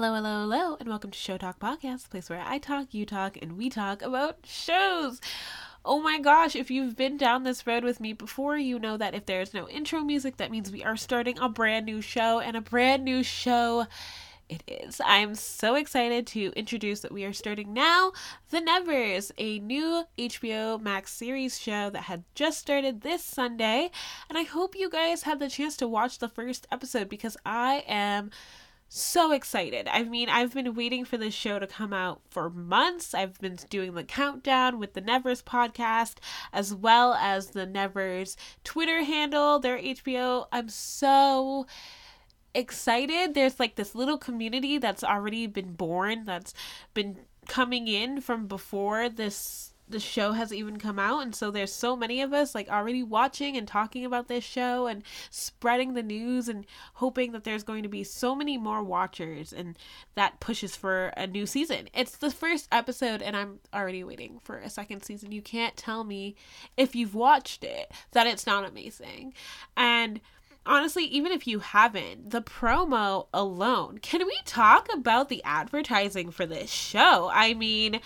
Hello, hello, hello, and welcome to Show Talk Podcast, the place where I talk, you talk, and we talk about shows. Oh my gosh, if you've been down this road with me before, you know that if there's no intro music, that means we are starting a brand new show, and a brand new show it is. I'm so excited to introduce that we are starting now The Nevers, a new HBO Max series show that had just started this Sunday. And I hope you guys had the chance to watch the first episode because I am so excited. I mean, I've been waiting for this show to come out for months. I've been doing the countdown with the Nevers podcast as well as the Nevers Twitter handle, their HBO. I'm so excited. There's like this little community that's already been born, that's been coming in from before this the show has even come out and so there's so many of us like already watching and talking about this show and spreading the news and hoping that there's going to be so many more watchers and that pushes for a new season. It's the first episode and I'm already waiting for a second season. You can't tell me if you've watched it that it's not amazing. And honestly, even if you haven't, the promo alone, can we talk about the advertising for this show? I mean,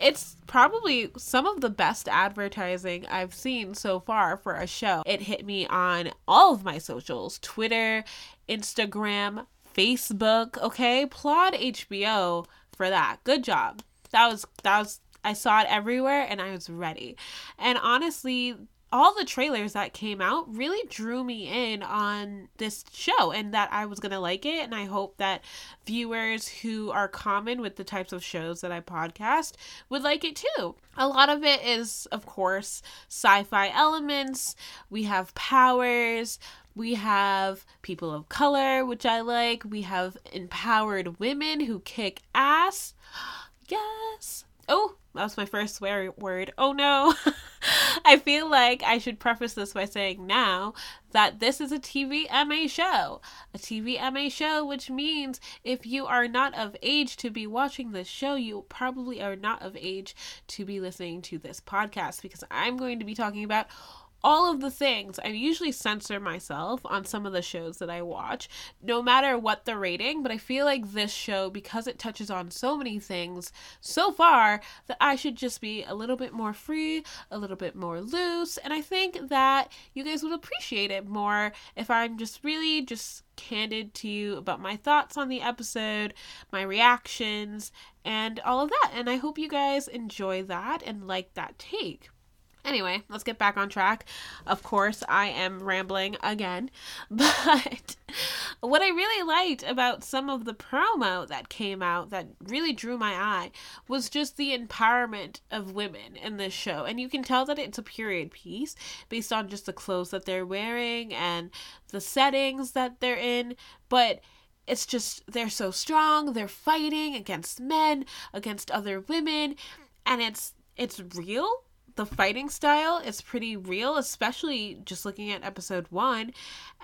it's probably some of the best advertising I've seen so far for a show. It hit me on all of my socials Twitter, Instagram, Facebook. Okay, applaud HBO for that. Good job. That was, that was, I saw it everywhere and I was ready. And honestly, all the trailers that came out really drew me in on this show and that I was going to like it. And I hope that viewers who are common with the types of shows that I podcast would like it too. A lot of it is, of course, sci fi elements. We have powers. We have people of color, which I like. We have empowered women who kick ass. Yes. Oh, that was my first swear word. Oh no. I feel like I should preface this by saying now that this is a TVMA show. A TVMA show, which means if you are not of age to be watching this show, you probably are not of age to be listening to this podcast because I'm going to be talking about all of the things. I usually censor myself on some of the shows that I watch, no matter what the rating, but I feel like this show, because it touches on so many things so far, that I should just be a little bit more free, a little bit more loose, and I think that you guys would appreciate it more if I'm just really just candid to you about my thoughts on the episode, my reactions, and all of that. And I hope you guys enjoy that and like that take. Anyway, let's get back on track. Of course, I am rambling again, but what I really liked about some of the promo that came out that really drew my eye was just the empowerment of women in this show. And you can tell that it's a period piece based on just the clothes that they're wearing and the settings that they're in, but it's just they're so strong, they're fighting against men, against other women, and it's it's real the fighting style is pretty real, especially just looking at episode one,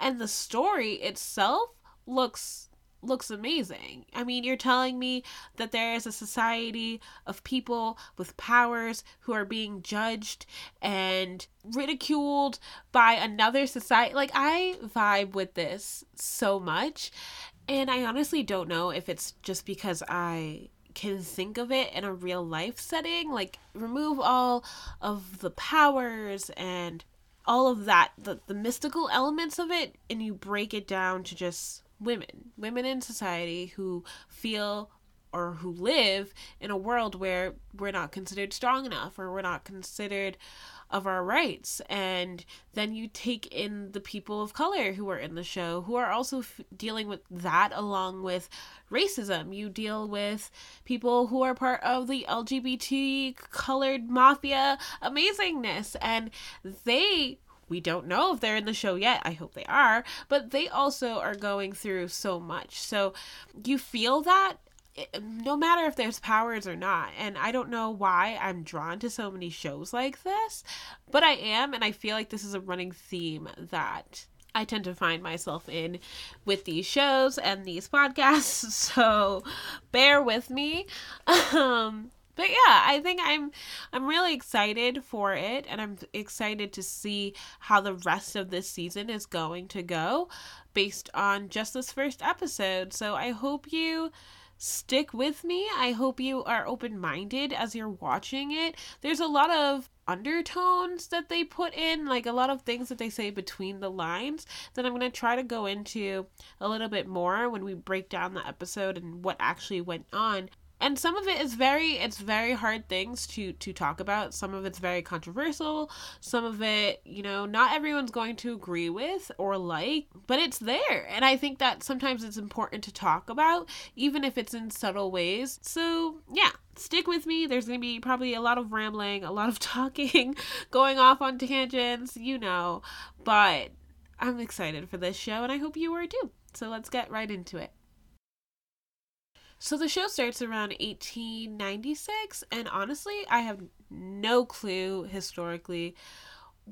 and the story itself looks looks amazing. I mean, you're telling me that there is a society of people with powers who are being judged and ridiculed by another society. Like, I vibe with this so much. And I honestly don't know if it's just because I can think of it in a real life setting like remove all of the powers and all of that the, the mystical elements of it and you break it down to just women. Women in society who feel or who live in a world where we're not considered strong enough or we're not considered of our rights. And then you take in the people of color who are in the show who are also f- dealing with that along with racism. You deal with people who are part of the LGBT colored mafia amazingness. And they we don't know if they're in the show yet. I hope they are, but they also are going through so much. So you feel that no matter if there's powers or not. And I don't know why I'm drawn to so many shows like this, but I am, and I feel like this is a running theme that I tend to find myself in with these shows and these podcasts. So bear with me. Um, but yeah, I think I'm I'm really excited for it and I'm excited to see how the rest of this season is going to go based on just this first episode. So I hope you stick with me. I hope you are open-minded as you're watching it. There's a lot of undertones that they put in, like a lot of things that they say between the lines that I'm going to try to go into a little bit more when we break down the episode and what actually went on and some of it is very it's very hard things to to talk about. Some of it's very controversial. Some of it you know not everyone's going to agree with or like but it's there. And i think that sometimes it's important to talk about even if it's in subtle ways. So yeah stick with me. There's going to be probably a lot of rambling a lot of talking going off on tangents you know. But i'm excited for this show and i hope you are too. So let's get right into it so the show starts around 1896, and honestly, I have no clue historically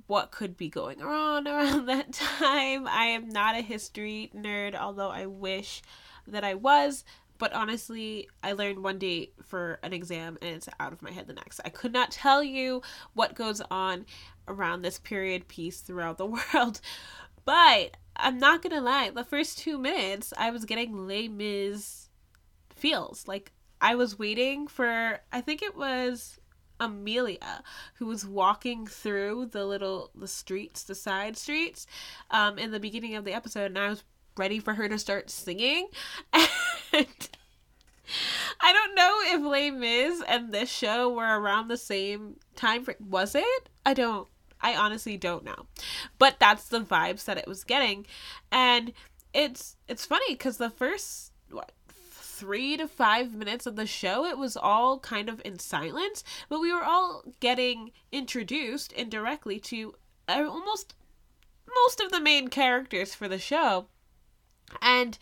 what could be going on around that time. I am not a history nerd, although I wish that I was. But honestly, I learned one date for an exam and it's out of my head the next. I could not tell you what goes on around this period piece throughout the world. But I'm not gonna lie, the first two minutes I was getting Les Mis feels. Like I was waiting for I think it was Amelia who was walking through the little the streets, the side streets, um, in the beginning of the episode, and I was ready for her to start singing. And I don't know if Les Mis and this show were around the same time. For, was it? I don't. I honestly don't know, but that's the vibes that it was getting, and it's it's funny because the first what three to five minutes of the show, it was all kind of in silence, but we were all getting introduced indirectly to uh, almost most of the main characters for the show. And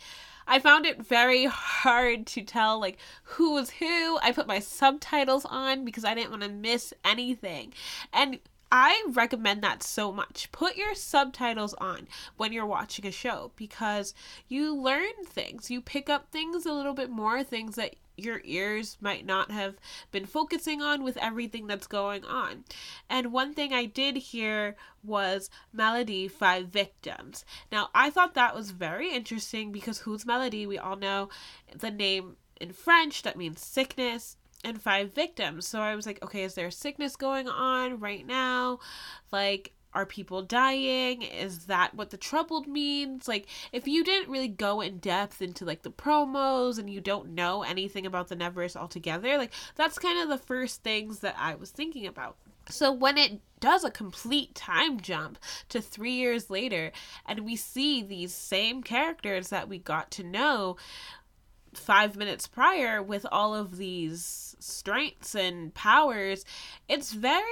I found it very hard to tell like who was who. I put my subtitles on because I didn't want to miss anything. And I recommend that so much. Put your subtitles on when you're watching a show because you learn things. You pick up things a little bit more, things that your ears might not have been focusing on with everything that's going on. And one thing I did hear was Melody Five Victims. Now, I thought that was very interesting because who's Melody? We all know the name in French that means sickness and five victims. So I was like, okay, is there sickness going on right now? Like, are people dying? Is that what the troubled means? Like, if you didn't really go in depth into like the promos and you don't know anything about the Neverest altogether, like, that's kind of the first things that I was thinking about. So when it does a complete time jump to three years later, and we see these same characters that we got to know five minutes prior with all of these strengths and powers it's very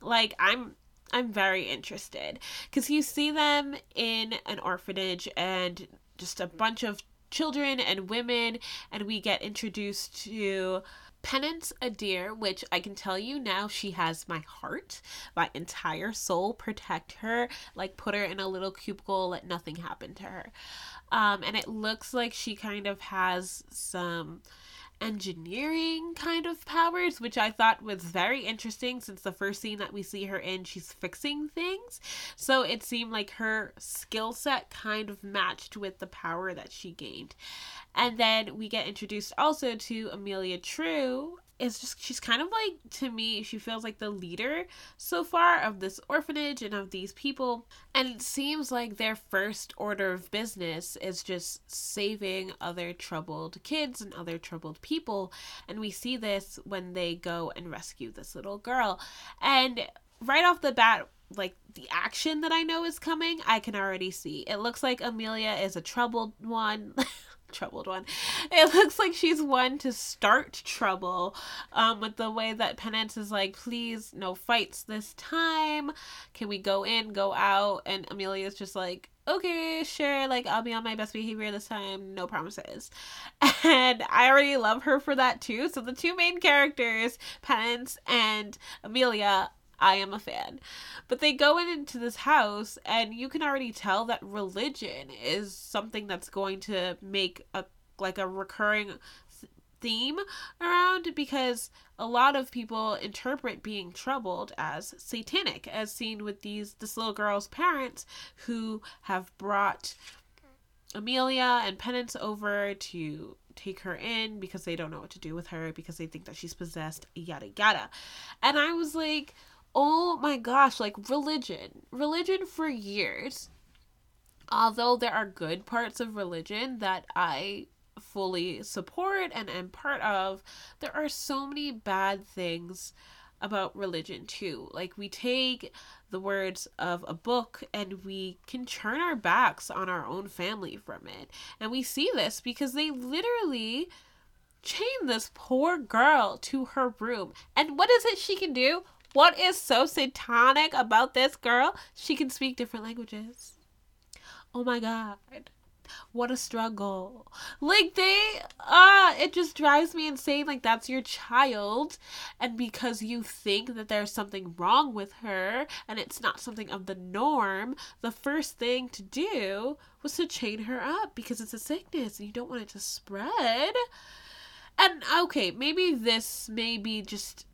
like i'm i'm very interested. Because you see them in an orphanage and just a bunch of children and women and we get introduced to Penance Adair, which I can tell you now, she has my heart, my entire soul. Protect her, like put her in a little cubicle, let nothing happen to her. Um, and it looks like she kind of has some engineering kind of powers, which I thought was very interesting since the first scene that we see her in, she's fixing things. So it seemed like her skill set kind of matched with the power that she gained. And then we get introduced also to Amelia True, is just she's kind of like to me she feels like the leader so far of this orphanage and of these people and it seems like their first order of business is just saving other troubled kids and other troubled people and we see this when they go and rescue this little girl and right off the bat like the action that I know is coming, I can already see. It looks like Amelia is a troubled one. troubled one. It looks like she's one to start trouble um, with the way that Penance is like, please, no fights this time. Can we go in, go out? And Amelia's just like, okay, sure, like I'll be on my best behavior this time, no promises. And I already love her for that too. So the two main characters, Penance and Amelia, I am a fan. But they go into this house, and you can already tell that religion is something that's going to make a like a recurring theme around because a lot of people interpret being troubled as satanic as seen with these this little girl's parents who have brought Amelia and Penance over to take her in because they don't know what to do with her because they think that she's possessed yada yada and i was like oh my gosh like religion religion for years although there are good parts of religion that i fully support and am part of, there are so many bad things about religion too. Like we take the words of a book and we can turn our backs on our own family from it. And we see this because they literally chain this poor girl to her room. And what is it she can do? What is so satanic about this girl? She can speak different languages. Oh my god what a struggle. Like they uh it just drives me insane like that's your child and because you think that there's something wrong with her and it's not something of the norm, the first thing to do was to chain her up because it's a sickness and you don't want it to spread. And okay, maybe this may be just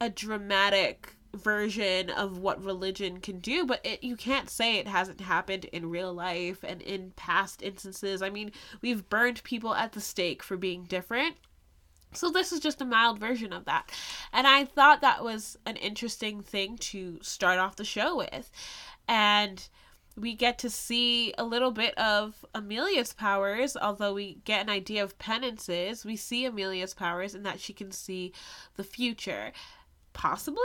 a dramatic version of what religion can do but it, you can't say it hasn't happened in real life and in past instances i mean we've burned people at the stake for being different so this is just a mild version of that and i thought that was an interesting thing to start off the show with and we get to see a little bit of Amelia's powers, although we get an idea of penances. We see Amelia's powers in that she can see the future. Possibly?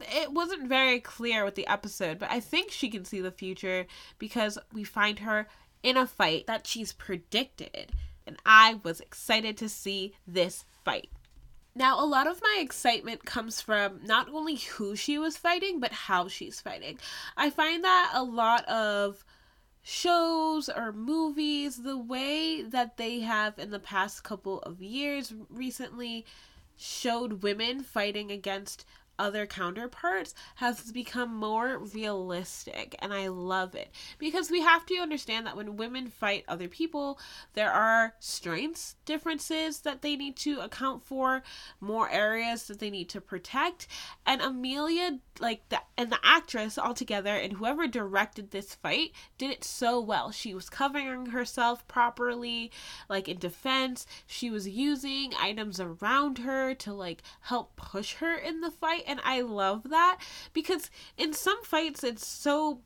it wasn't very clear with the episode, but I think she can see the future because we find her in a fight that she's predicted. And I was excited to see this fight. Now, a lot of my excitement comes from not only who she was fighting, but how she's fighting. I find that a lot of shows or movies, the way that they have in the past couple of years recently showed women fighting against other counterparts has become more realistic and I love it. Because we have to understand that when women fight other people there are strengths differences that they need to account for more areas that they need to protect. And Amelia like the and the actress altogether and whoever directed this fight did it so well. She was covering herself properly like in defense. She was using items around her to like help push her in the fight and I love that because in some fights it's so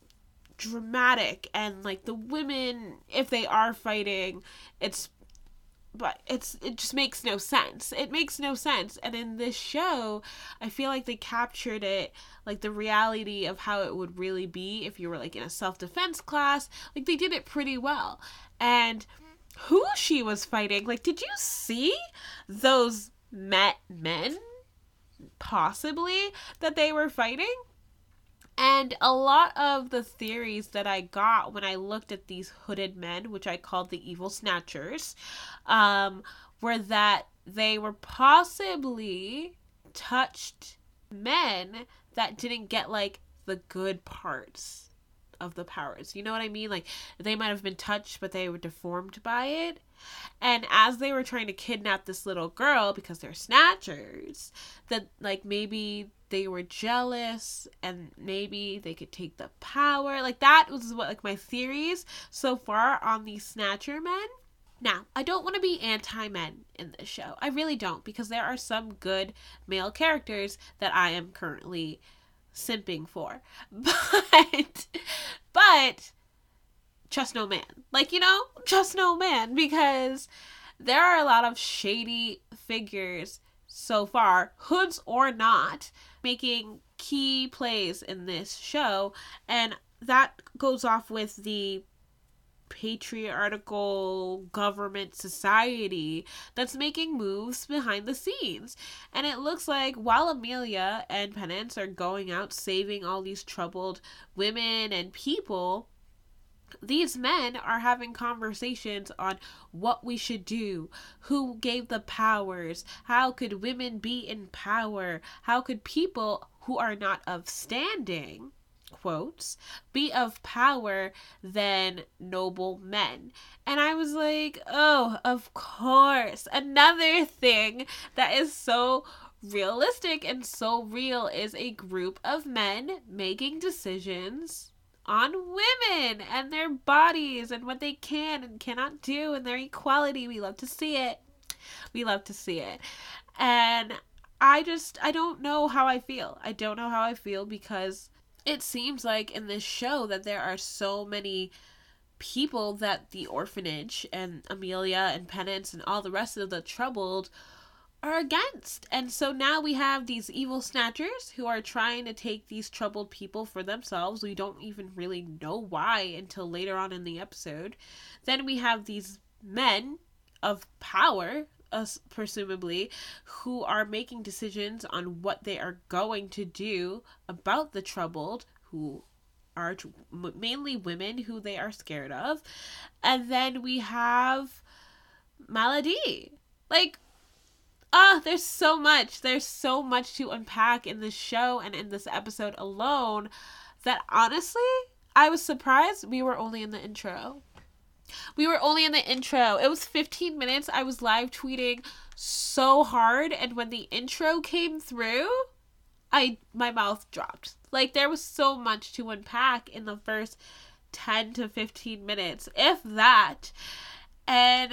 dramatic and like the women if they are fighting it's but it's it just makes no sense. It makes no sense. And in this show, I feel like they captured it like the reality of how it would really be if you were like in a self-defense class. Like they did it pretty well. And who she was fighting, like did you see those met men possibly that they were fighting. And a lot of the theories that I got when I looked at these hooded men, which I called the evil snatchers, um, were that they were possibly touched men that didn't get like the good parts of the powers. You know what I mean? Like they might have been touched, but they were deformed by it. And as they were trying to kidnap this little girl because they're snatchers, that like maybe they were jealous and maybe they could take the power. Like that was what like my theories so far on these snatcher men. Now, I don't want to be anti men in this show. I really don't because there are some good male characters that I am currently simping for. But but just no man. Like, you know, just no man because there are a lot of shady figures so far, hoods or not, making key plays in this show and that goes off with the patriarchal government society that's making moves behind the scenes. And it looks like while Amelia and Penance are going out saving all these troubled women and people, these men are having conversations on what we should do, who gave the powers, how could women be in power, how could people who are not of standing quotes, be of power than noble men. And I was like, oh, of course. Another thing that is so realistic and so real is a group of men making decisions on women and their bodies and what they can and cannot do and their equality. We love to see it. We love to see it. And I just, I don't know how I feel. I don't know how I feel because it seems like in this show that there are so many people that the orphanage and Amelia and Penance and all the rest of the troubled are against. And so now we have these evil snatchers who are trying to take these troubled people for themselves. We don't even really know why until later on in the episode. Then we have these men of power us presumably who are making decisions on what they are going to do about the troubled who are mainly women who they are scared of and then we have Maladie like ah, oh, there's so much. There's so much to unpack in this show and in this episode alone that honestly, I was surprised we were only in the intro. We were only in the intro. It was 15 minutes. I was live tweeting so hard and when the intro came through, I my mouth dropped. Like there was so much to unpack in the first 10 to 15 minutes, if that. And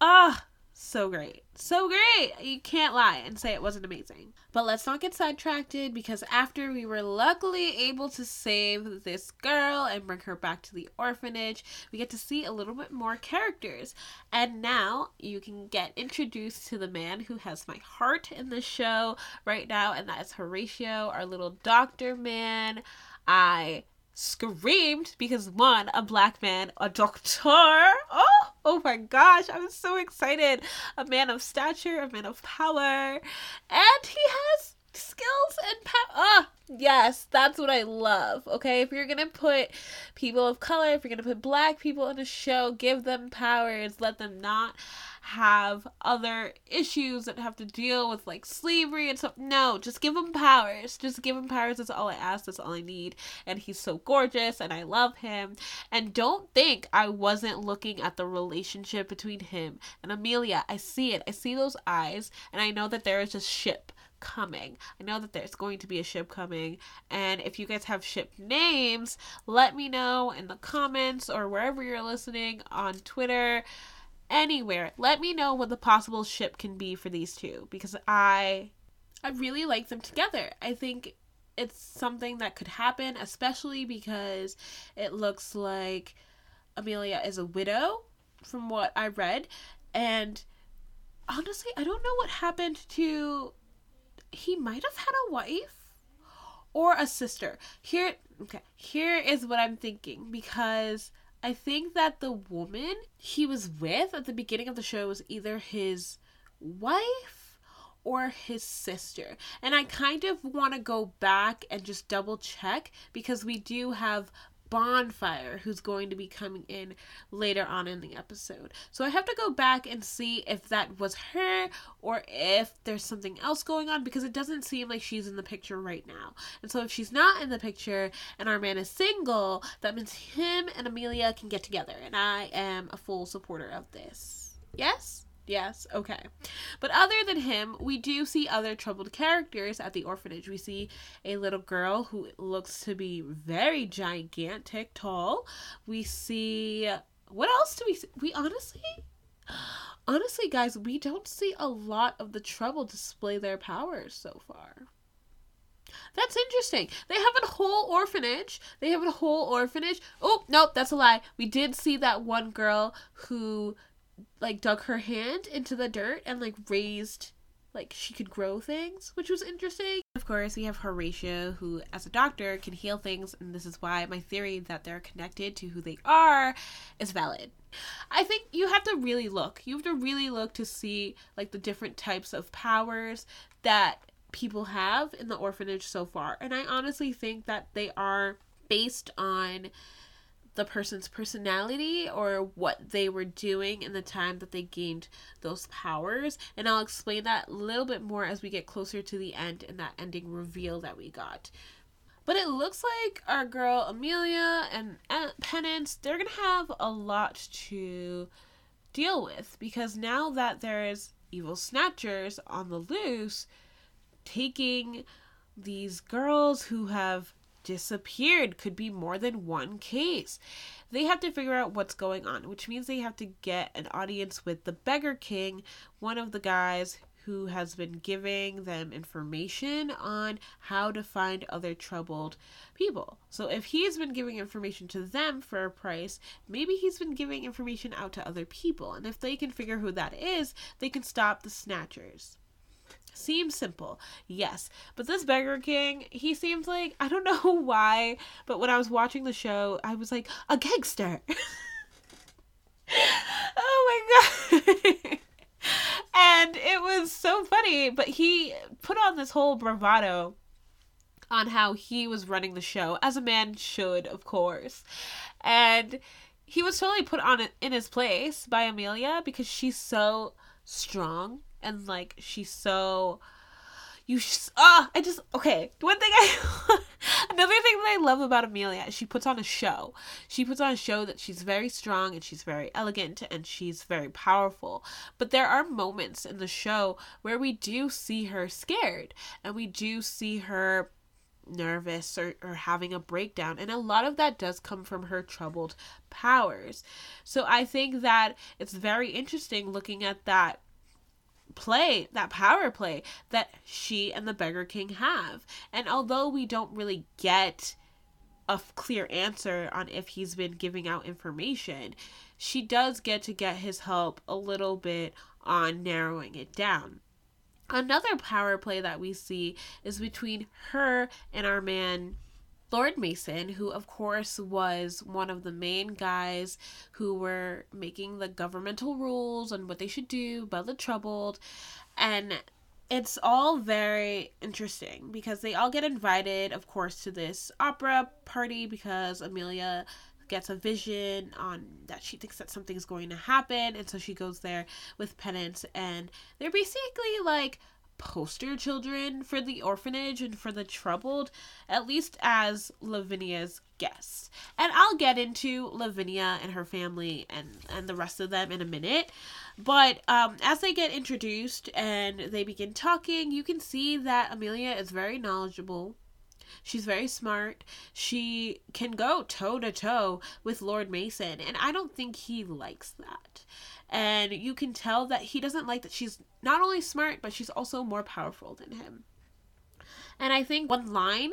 ah, uh, so great. So great. You can't lie and say it wasn't amazing. But let's not get sidetracked because after we were luckily able to save this girl and bring her back to the orphanage, we get to see a little bit more characters. And now you can get introduced to the man who has my heart in the show right now, and that is Horatio, our little doctor man. I screamed because one, a black man, a doctor. Oh, oh my gosh, I was so excited. A man of stature, a man of power, and he has skills and power. Ah, yes, that's what I love. Okay, if you're gonna put people of color, if you're gonna put black people in a show, give them powers. Let them not have other issues that have to deal with like slavery and stuff. No, just give him powers. Just give him powers. That's all I ask. That's all I need. And he's so gorgeous and I love him. And don't think I wasn't looking at the relationship between him and Amelia. I see it. I see those eyes and I know that there is a ship coming. I know that there's going to be a ship coming. And if you guys have ship names, let me know in the comments or wherever you're listening on Twitter anywhere. Let me know what the possible ship can be for these two because I I really like them together. I think it's something that could happen, especially because it looks like Amelia is a widow from what I read and honestly, I don't know what happened to he might have had a wife or a sister. Here okay, here is what I'm thinking because I think that the woman he was with at the beginning of the show was either his wife or his sister. And I kind of want to go back and just double check because we do have Bonfire, who's going to be coming in later on in the episode. So I have to go back and see if that was her or if there's something else going on because it doesn't seem like she's in the picture right now. And so if she's not in the picture and our man is single, that means him and Amelia can get together. And I am a full supporter of this. Yes? Yes, okay. But other than him, we do see other troubled characters at the orphanage. We see a little girl who looks to be very gigantic tall. We see what else do we see? We honestly honestly guys, we don't see a lot of the trouble display their powers so far. That's interesting. They have a whole orphanage. They have a whole orphanage. Oh, nope, that's a lie. We did see that one girl who like dug her hand into the dirt and like raised like she could grow things, which was interesting. Of course, we have Horatio, who, as a doctor, can heal things, and this is why my theory that they're connected to who they are is valid. I think you have to really look. You have to really look to see like the different types of powers that people have in the orphanage so far. And I honestly think that they are based on the person's personality or what they were doing in the time that they gained those powers. And I'll explain that a little bit more as we get closer to the end and that ending reveal that we got. But it looks like our girl Amelia and Penance, they're going to have a lot to deal with because now that there's evil snatchers on the loose taking these girls who have disappeared could be more than one case. They have to figure out what's going on, which means they have to get an audience with the Beggar King, one of the guys who has been giving them information on how to find other troubled people. So if he's been giving information to them for a price, maybe he's been giving information out to other people. And if they can figure who that is, they can stop the snatchers. Seems simple, yes. But this Beggar King, he seems like, I don't know why, but when I was watching the show, I was like, a gangster. oh my god. and it was so funny, but he put on this whole bravado on how he was running the show, as a man should, of course. And he was totally put on in his place by Amelia because she's so strong and like she's so you ah uh, I just okay one thing I another thing that I love about Amelia she puts on a show. She puts on a show that she's very strong and she's very elegant and she's very powerful. But there are moments in the show where we do see her scared and we do see her nervous or, or having a breakdown. And a lot of that does come from her troubled powers. So i think that it's very interesting looking at that play, that power play that she and the Beggar King have. And although we don't really get a clear answer on if he's been giving out information, she does get to get his help a little bit on narrowing it down. Another power play that we see is between her and our man Lord Massen, who of course was one of the main guys who were making the governmental rules on what they should do about the troubled. And it's all very interesting because they all get invited, of course, to this opera party because Amelia gets a vision on that she thinks that something's going to happen and so she goes there with penance and they're basically like poster children for the orphanage and for the troubled, at least as Lavinia's guests. And I'll get into Lavinia and her family and, and the rest of them in a minute. But um, as they get introduced and they begin talking, you can see that Amelia is very knowledgeable. She's very smart. She can go toe to toe with Lord Massen, and I don't think he likes that and you can tell that he doesn't like that she's not only smart but she's also more powerful than him. And i think one line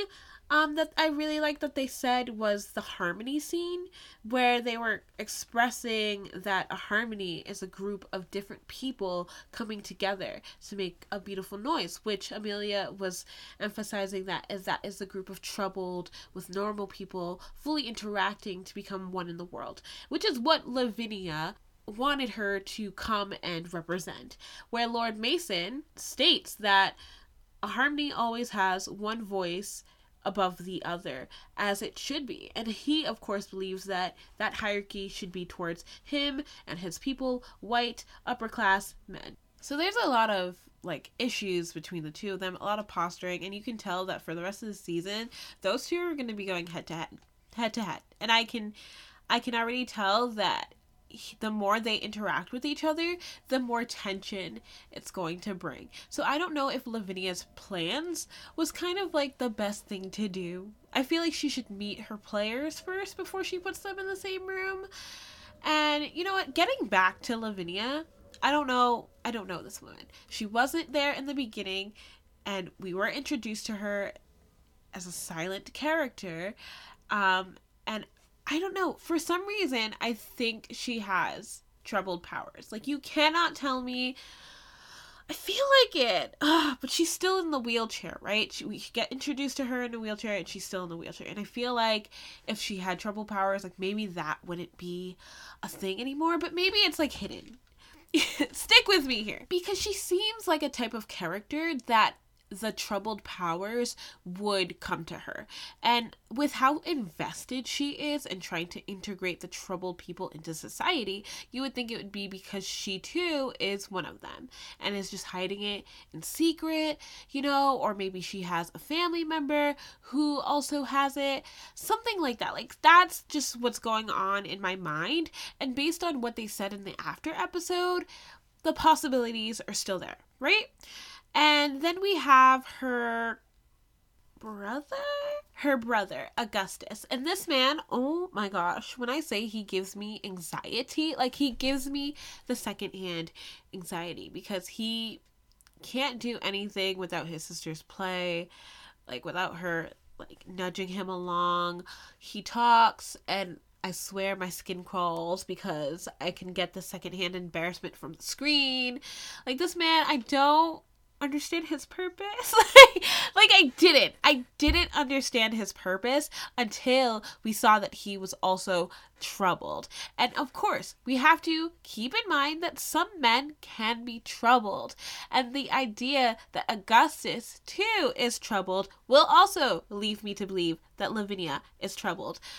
um, that I really like that they said was the harmony scene, where they were expressing that a harmony is a group of different people coming together to make a beautiful noise, which Amelia was emphasizing that is that is a group of troubled with normal people fully interacting to become one in the world, which is what Lavinia wanted her to come and represent. Where Lord Massen states that harmony always has one voice above the other as it should be. And he of course believes that that hierarchy should be towards him and his people white upper class men. So there's a lot of like issues between the two of them a lot of posturing and you can tell that for the rest of the season those two are going to be going head to head head to head. And i can i can already tell that the more they interact with each other, the more tension it's going to bring. So I don't know if Lavinia's plans was kind of like the best thing to do. I feel like she should meet her players first before she puts them in the same room. And you know what? Getting back to Lavinia, I don't know. I don't know this woman. She wasn't there in the beginning, and we were introduced to her as a silent character. Um, and I don't know. For some reason, I think she has troubled powers. Like, you cannot tell me. I feel like it. Ugh, but she's still in the wheelchair, right? She, we get introduced to her in a wheelchair and she's still in the wheelchair. And I feel like if she had trouble powers, like maybe that wouldn't be a thing anymore, but maybe it's like hidden. Stick with me here. Because she seems like a type of character that the troubled powers would come to her. And with how invested she is in trying to integrate the troubled people into society, you would think it would be because she too is one of them and is just hiding it in secret, you know, or maybe she has a family member who also has it. Something like that. Like that's just what's going on in my mind. And based on what they said in the after episode, the possibilities are still there, right? And then we have her brother? Her brother, Augustus. And this man, oh my gosh, when I say he gives me anxiety, like he gives me the secondhand anxiety because he can't do anything without his sister's play, like without her like nudging him along. He talks and I swear my skin crawls because I can get the secondhand embarrassment from the screen. Like this man, I don't understand his purpose. like, like I didn't. I didn't understand his purpose until we saw that he was also troubled. And of course, we have to keep in mind that some men can be troubled. And the idea that Augustus too is troubled will also leave me to believe that Lavinia is troubled.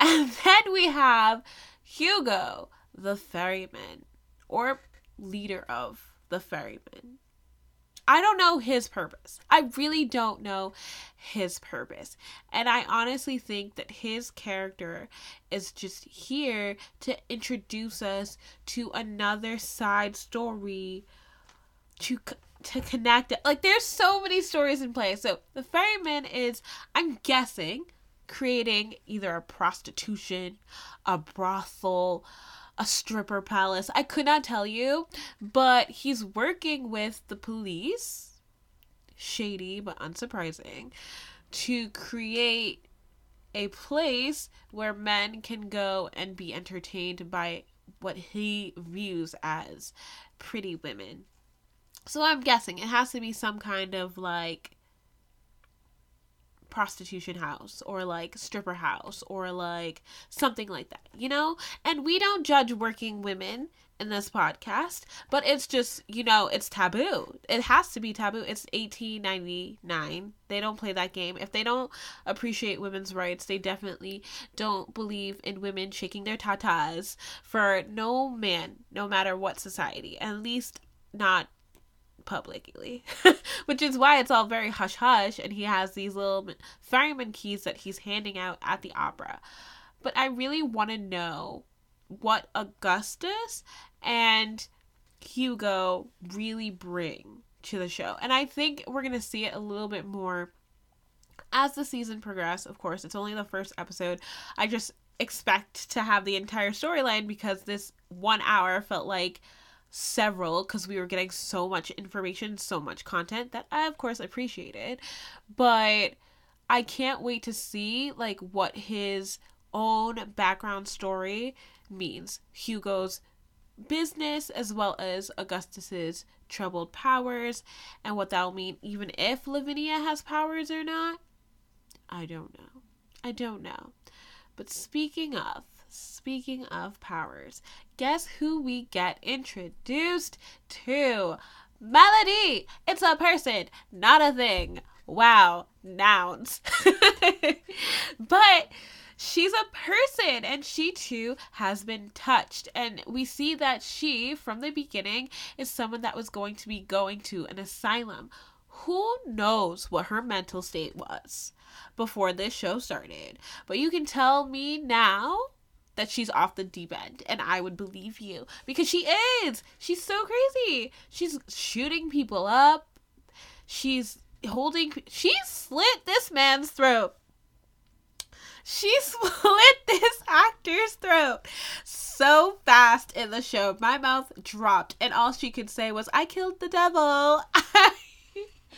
And then we have Hugo, the ferryman, or leader of the ferryman. I don't know his purpose. I really don't know his purpose. And I honestly think that his character is just here to introduce us to another side story to to connect it. Like there's so many stories in play. So the ferryman is I'm guessing creating either a prostitution, a brothel, a stripper palace. I could not tell you, but he's working with the police, shady but unsurprising, to create a place where men can go and be entertained by what he views as pretty women. So I'm guessing it has to be some kind of like prostitution house or like stripper house or like something like that, you know? And we don't judge working women in this podcast, but it's just, you know, it's taboo. It has to be taboo. It's 1899. They don't play that game. If they don't appreciate women's rights, they definitely don't believe in women shaking their tatas for no man, no matter what society. At least not publicly, which is why it's all very hush hush. And he has these little fireman keys that he's handing out at the opera. But I really want to know what Augustus and Hugo really bring to the show. And I think we're going to see it a little bit more as the season progresses. Of course, it's only the first episode. I just expect to have the entire storyline because this one hour felt like several because we were getting so much information, so much content that I of course appreciated. But I can't wait to see like what his own background story means. Hugo's business as well as Augustus's troubled powers and what that'll mean even if Lavinia has powers or not. I don't know. I don't know. But speaking of Speaking of powers, guess who we get introduced to? Melody! It's a person, not a thing. Wow, nouns. but she's a person and she too has been touched. And we see that she, from the beginning, is someone that was going to be going to an asylum. Who knows what her mental state was before this show started? But you can tell me now that she's off the deep end and I would believe you because she is. She's so crazy. She's shooting people up. She's holding she slit this man's throat. She slit this actor's throat so fast in the show. My mouth dropped and all she could say was I killed the devil. I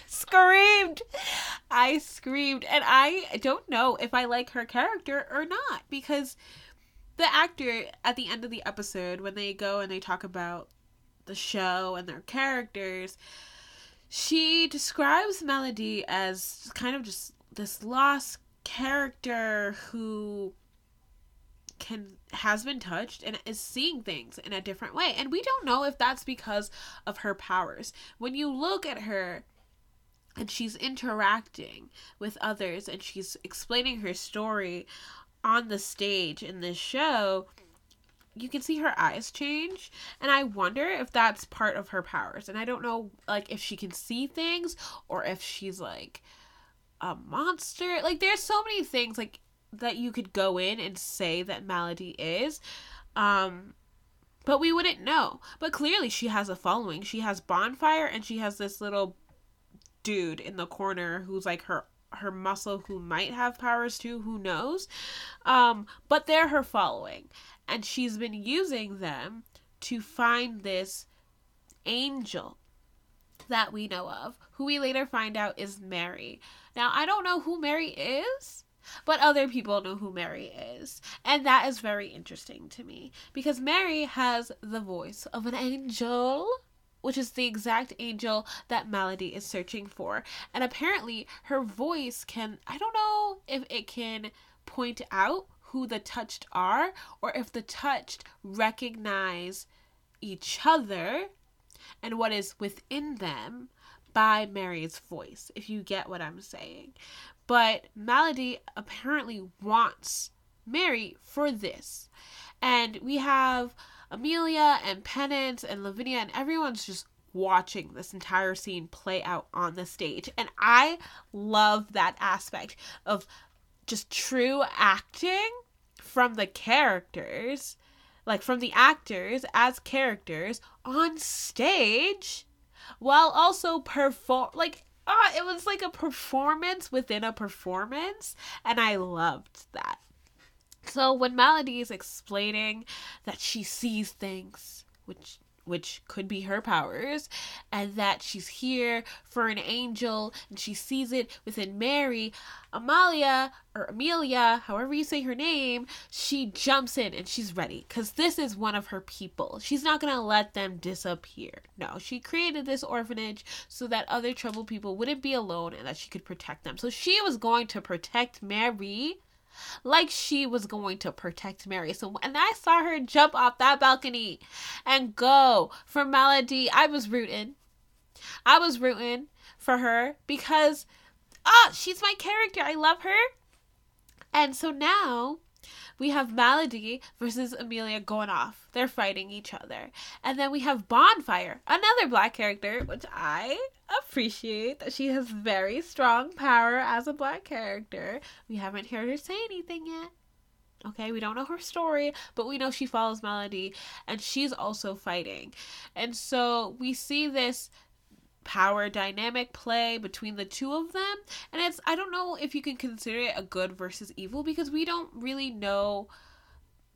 screamed. I screamed and I don't know if I like her character or not because the actor at the end of the episode when they go and they talk about the show and their characters she describes melody as kind of just this lost character who can has been touched and is seeing things in a different way. And we don't know if that's because of her powers. When you look at her and she's interacting with others and she's explaining her story on the stage in this show, you can see her eyes change and i wonder if that's part of her powers and i don't know like if she can see things or if she's like a monster. Like there's so many things like that you could go in and say that Maladie is um but we wouldn't know. But clearly she has a following. She has bonfire and she has this little dude in the corner who's like her her muscle who might have powers too who knows? Um but they're her following. And she's been using them to find this angel that we know of who we later find out is mary. Now i don't know who mary is but other people know who Mary is. And that is very interesting to me because Mary has the voice of an angel which is the exact angel that Maladie is searching for. And apparently, her voice can, I don't know if it can point out who the touched are or if the touched recognize each other and what is within them by Mary's voice, if you get what I'm saying. But Maladie apparently wants Mary for this. And we have Amelia and Penance and Lavinia and everyone's just watching this entire scene play out on the stage. And I love that aspect of just true acting from the characters, like from the actors as characters on stage while also perform like ah, it was like a performance within a performance and I loved that. So when Maladie is explaining that she sees things, which which could be her powers, and that she's here for an angel and she sees it within Mary, Amalia or Amelia, however you say her name, she jumps in and she's ready because this is one of her people. She's not gonna let them disappear. No, she created this orphanage so that other troubled people wouldn't be alone and that she could protect them. So she was going to protect Mary like she was going to protect Mary. So when I saw her jump off that balcony and go for Maladie, I was rooting. I was rooting for her because ah, she's my character. I love her. And so now we have Maladie versus Amelia going off. They're fighting each other. And then we have Bonfire, another black character, which I appreciate that she has very strong power as a black character. We haven't heard her say anything yet. Okay, we don't know her story, but we know she follows Maladie and she's also fighting. And so we see this power dynamic play between the two of them and it's i don't know if you can consider it a good versus evil because we don't really know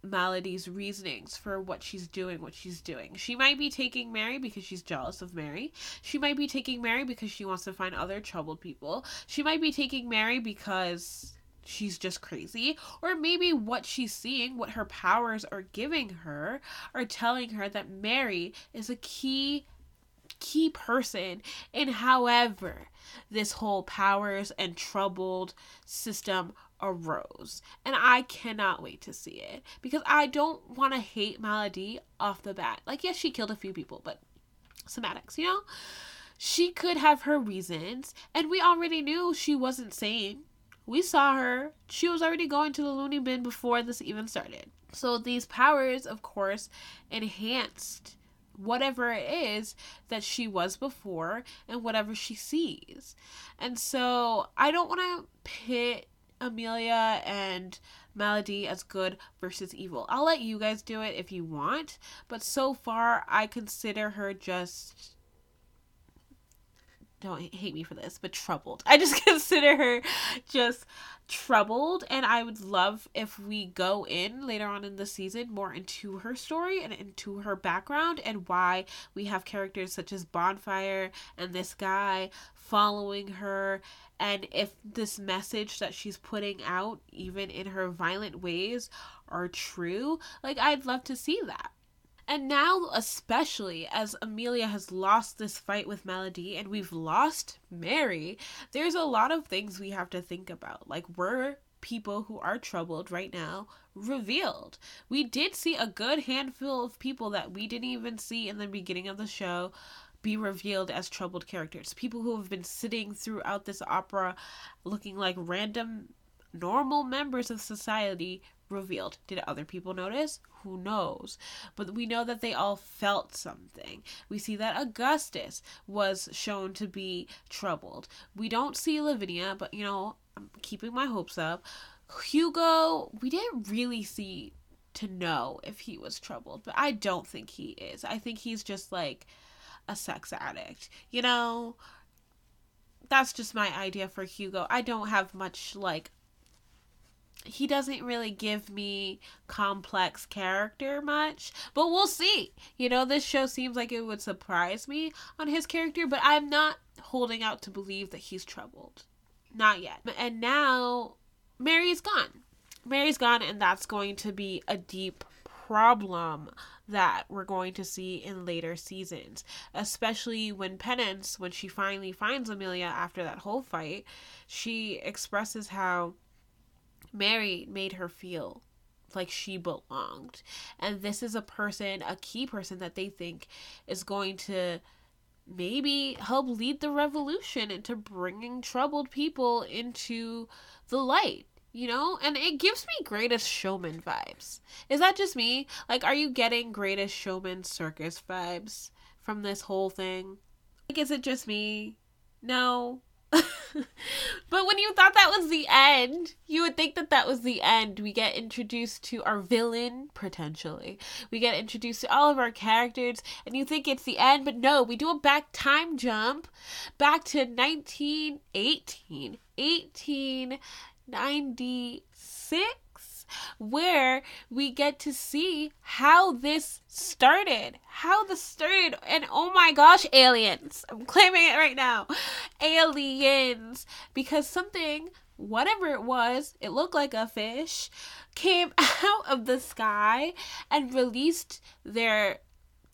Maladie's reasonings for what she's doing, what she's doing. She might be taking Mary because she's jealous of Mary. She might be taking Mary because she wants to find other troubled people. She might be taking Mary because she's just crazy. Or maybe what she's seeing, what her powers are giving her, are telling her that Mary is a key key person in however this whole powers and troubled system arose. And I cannot wait to see it because I don't want to hate Maladie off the bat. Like, yes, she killed a few people, but somatics, you know? She could have her reasons, and we already knew she wasn't sane. We saw her. She was already going to the loony bin before this even started. So these powers, of course, enhanced whatever it is that she was before and whatever she sees. And so I don't want to pit Amelia and Maladie as good versus evil. I'll let you guys do it if you want, but so far I consider her just don't hate me for this, but troubled. I just consider her just troubled, and I would love if we go in later on in the season more into her story and into her background and why we have characters such as Bonfire and this guy following her, and if this message that she's putting out, even in her violent ways, are true. Like, I'd love to see that. And now, especially as Amelia has lost this fight with Maladie and we've lost Mary, there's a lot of things we have to think about. Like, we're people who are troubled right now revealed. We did see a good handful of people that we didn't even see in the beginning of the show be revealed as troubled characters. People who have been sitting throughout this opera looking like random normal members of society revealed. Did other people notice? Who knows? But we know that they all felt something. We see that Augustus was shown to be troubled. We don't see Lavinia, but you know, I'm keeping my hopes up. Hugo, we didn't really see to know if he was troubled, but I don't think he is. I think he's just like a sex addict. You know, that's just my idea for Hugo. I don't have much like he doesn't really give me complex character much, but we'll see. You know, this show seems like it would surprise me on his character, but I'm not holding out to believe that he's troubled. Not yet. And now Mary's gone. Mary's gone, and that's going to be a deep problem that we're going to see in later seasons, especially when Penance, when she finally finds Amelia after that whole fight, she expresses how Mary made her feel like she belonged. And this is a person, a key person that they think is going to maybe help lead the revolution into bringing troubled people into the light. You know, and it gives me greatest showman vibes. Is that just me? Like, are you getting greatest showman circus vibes from this whole thing? Like, is it just me? No, but when you thought that was the end, you would think that that was the end. We get introduced to our villain, potentially. We get introduced to all of our characters, and you think it's the end, but no, we do a back time jump back to 1918, 1896 where we get to see how this started. How this started. And oh my gosh, aliens. I'm claiming it right now. Aliens. Because something, whatever it was, it looked like a fish, came out of the sky and released their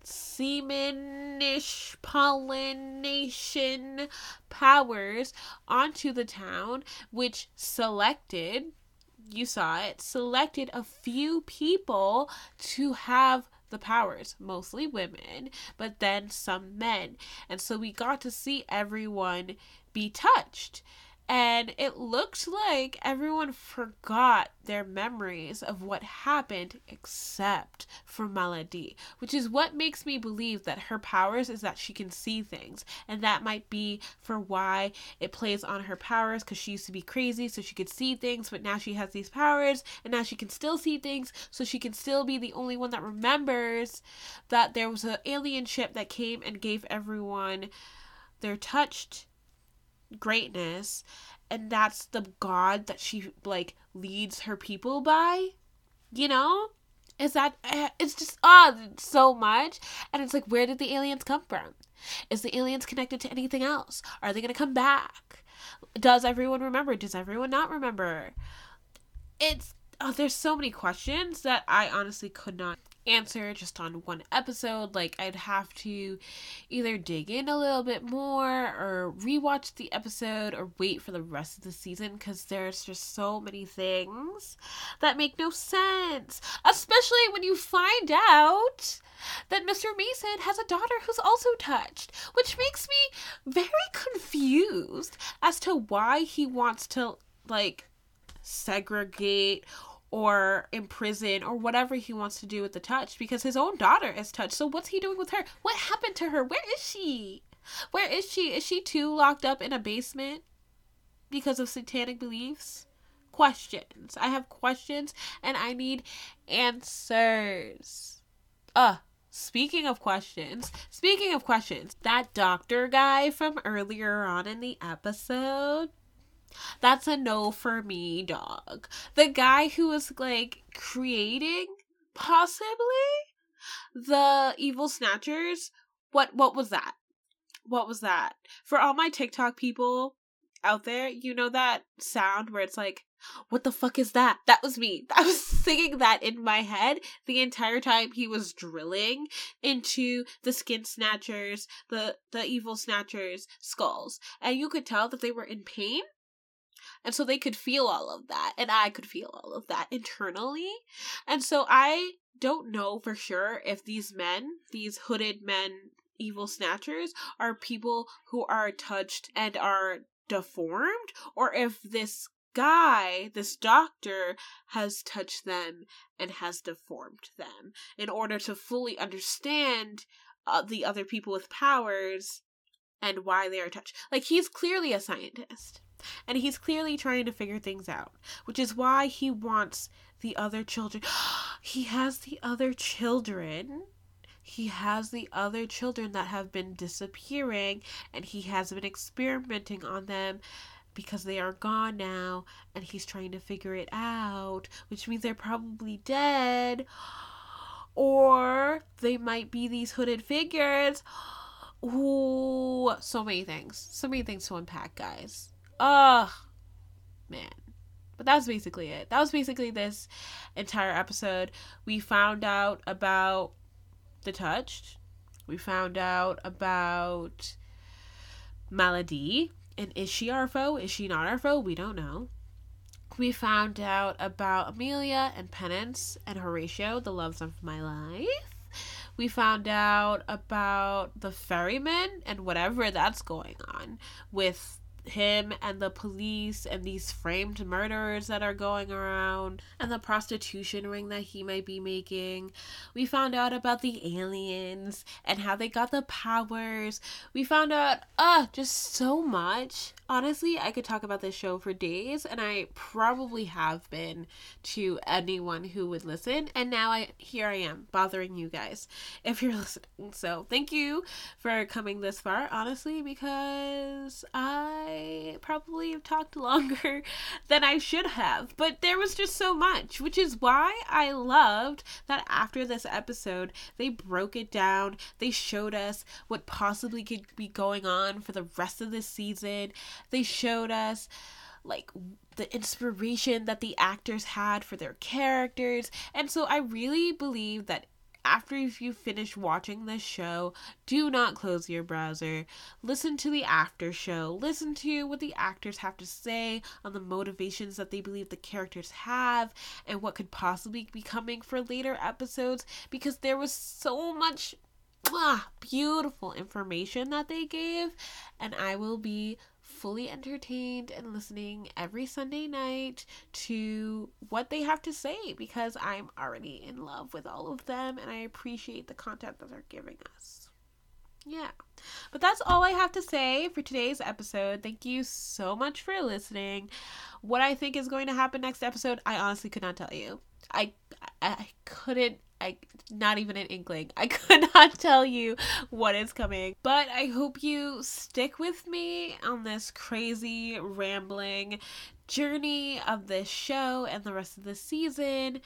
semenish pollination powers onto the town, which selected you saw it, selected a few people to have the powers, mostly women, but then some men. And so we got to see everyone be touched. And it looked like everyone forgot their memories of what happened except for Maladie, which is what makes me believe that her powers is that she can see things. And that might be for why it plays on her powers because she used to be crazy so she could see things, but now she has these powers and now she can still see things so she can still be the only one that remembers that there was an alien ship that came and gave everyone their touched greatness and that's the god that she like leads her people by you know? Is that eh, it's just oh so much and it's like where did the aliens come from? Is the aliens connected to anything else? Are they going to come back? Does everyone remember? Does everyone not remember? It's oh, there's so many questions that i honestly could not answer just on one episode. Like, I'd have to either dig in a little bit more or rewatch the episode or wait for the rest of the season because there's just so many things that make no sense. Especially when you find out that Mr. Massen has a daughter who's also touched, which makes me very confused as to why he wants to, like, segregate or in prison or whatever he wants to do with the touch because his own daughter is touched. So what's he doing with her? What happened to her? Where is she? Where is she? Is she too locked up in a basement because of satanic beliefs? Questions. I have questions and I need answers. Uh, Speaking of questions, speaking of questions, that doctor guy from earlier on in the episode, that's a no for me, dog. The guy who was like creating possibly the evil snatchers. What what was that? What was that? For all my TikTok people out there, you know that sound where it's like, what the fuck is that? That was me. I was singing that in my head the entire time he was drilling into the skin snatchers, the the evil snatchers skulls. And you could tell that they were in pain and so they could feel all of that. And I could feel all of that internally. And so I don't know for sure if these men, these hooded men evil snatchers are people who are touched and are deformed, or if this guy, this doctor, has touched them and has deformed them in order to fully understand uh, the other people with powers and why they are touched. Like, he's clearly a scientist. And he's clearly trying to figure things out, which is why he wants the other children. he has the other children. He has the other children that have been disappearing, and he has been experimenting on them because they are gone now and he's trying to figure it out, which means they're probably dead. Or they might be these hooded figures. Ooh, so many things. So many things to unpack, guys. Ugh, man. But that's basically it. That was basically this entire episode. We found out about the touched. We found out about Maladie and is she our foe? Is she not our foe? We don't know. We found out about Amelia and Penance and Horatio, the loves of my life. We found out about the ferryman and whatever that's going on with him and the police and these framed murderers that are going around and the prostitution ring that he might be making. We found out about the aliens and how they got the powers. We found out, uh, just so much. Honestly, I could talk about this show for days and I probably have been to anyone who would listen. And now I here I am bothering you guys if you're listening. So, thank you for coming this far, honestly, because I I probably have talked longer than I should have, but there was just so much, which is why I loved that after this episode, they broke it down. They showed us what possibly could be going on for the rest of the season. They showed us like the inspiration that the actors had for their characters. And so I really believe that after you finish watching this show, do not close your browser. Listen to the after show. Listen to what the actors have to say on the motivations that they believe the characters have and what could possibly be coming for later episodes because there was so much ah, beautiful information that they gave, and I will be fully entertained and listening every Sunday night to what they have to say because I'm already in love with all of them and I appreciate the content that they're giving us. Yeah. But that's all I have to say for today's episode. Thank you so much for listening. What I think is going to happen next episode, I honestly could not tell you. I I couldn't I not even an inkling. I could not tell you what is coming. But I hope you stick with me on this crazy rambling journey of this show and the rest of the season.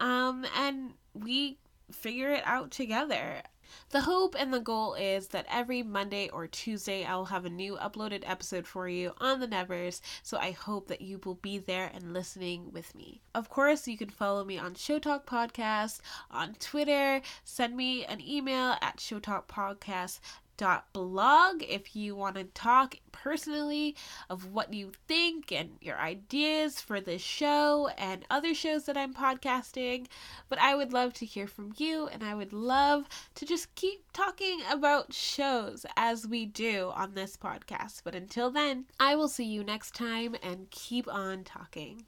Um and we figure it out together. The hope and the goal is that every Monday or Tuesday I'll have a new uploaded episode for you on the Nevers, so I hope that you will be there and listening with me. Of course, you can follow me on Show Talk Podcast on Twitter, send me an email at showtalkpodcast blog if you want to talk personally of what you think and your ideas for this show and other shows that I'm podcasting. But I would love to hear from you and I would love to just keep talking about shows as we do on this podcast. But until then, I will see you next time and keep on talking.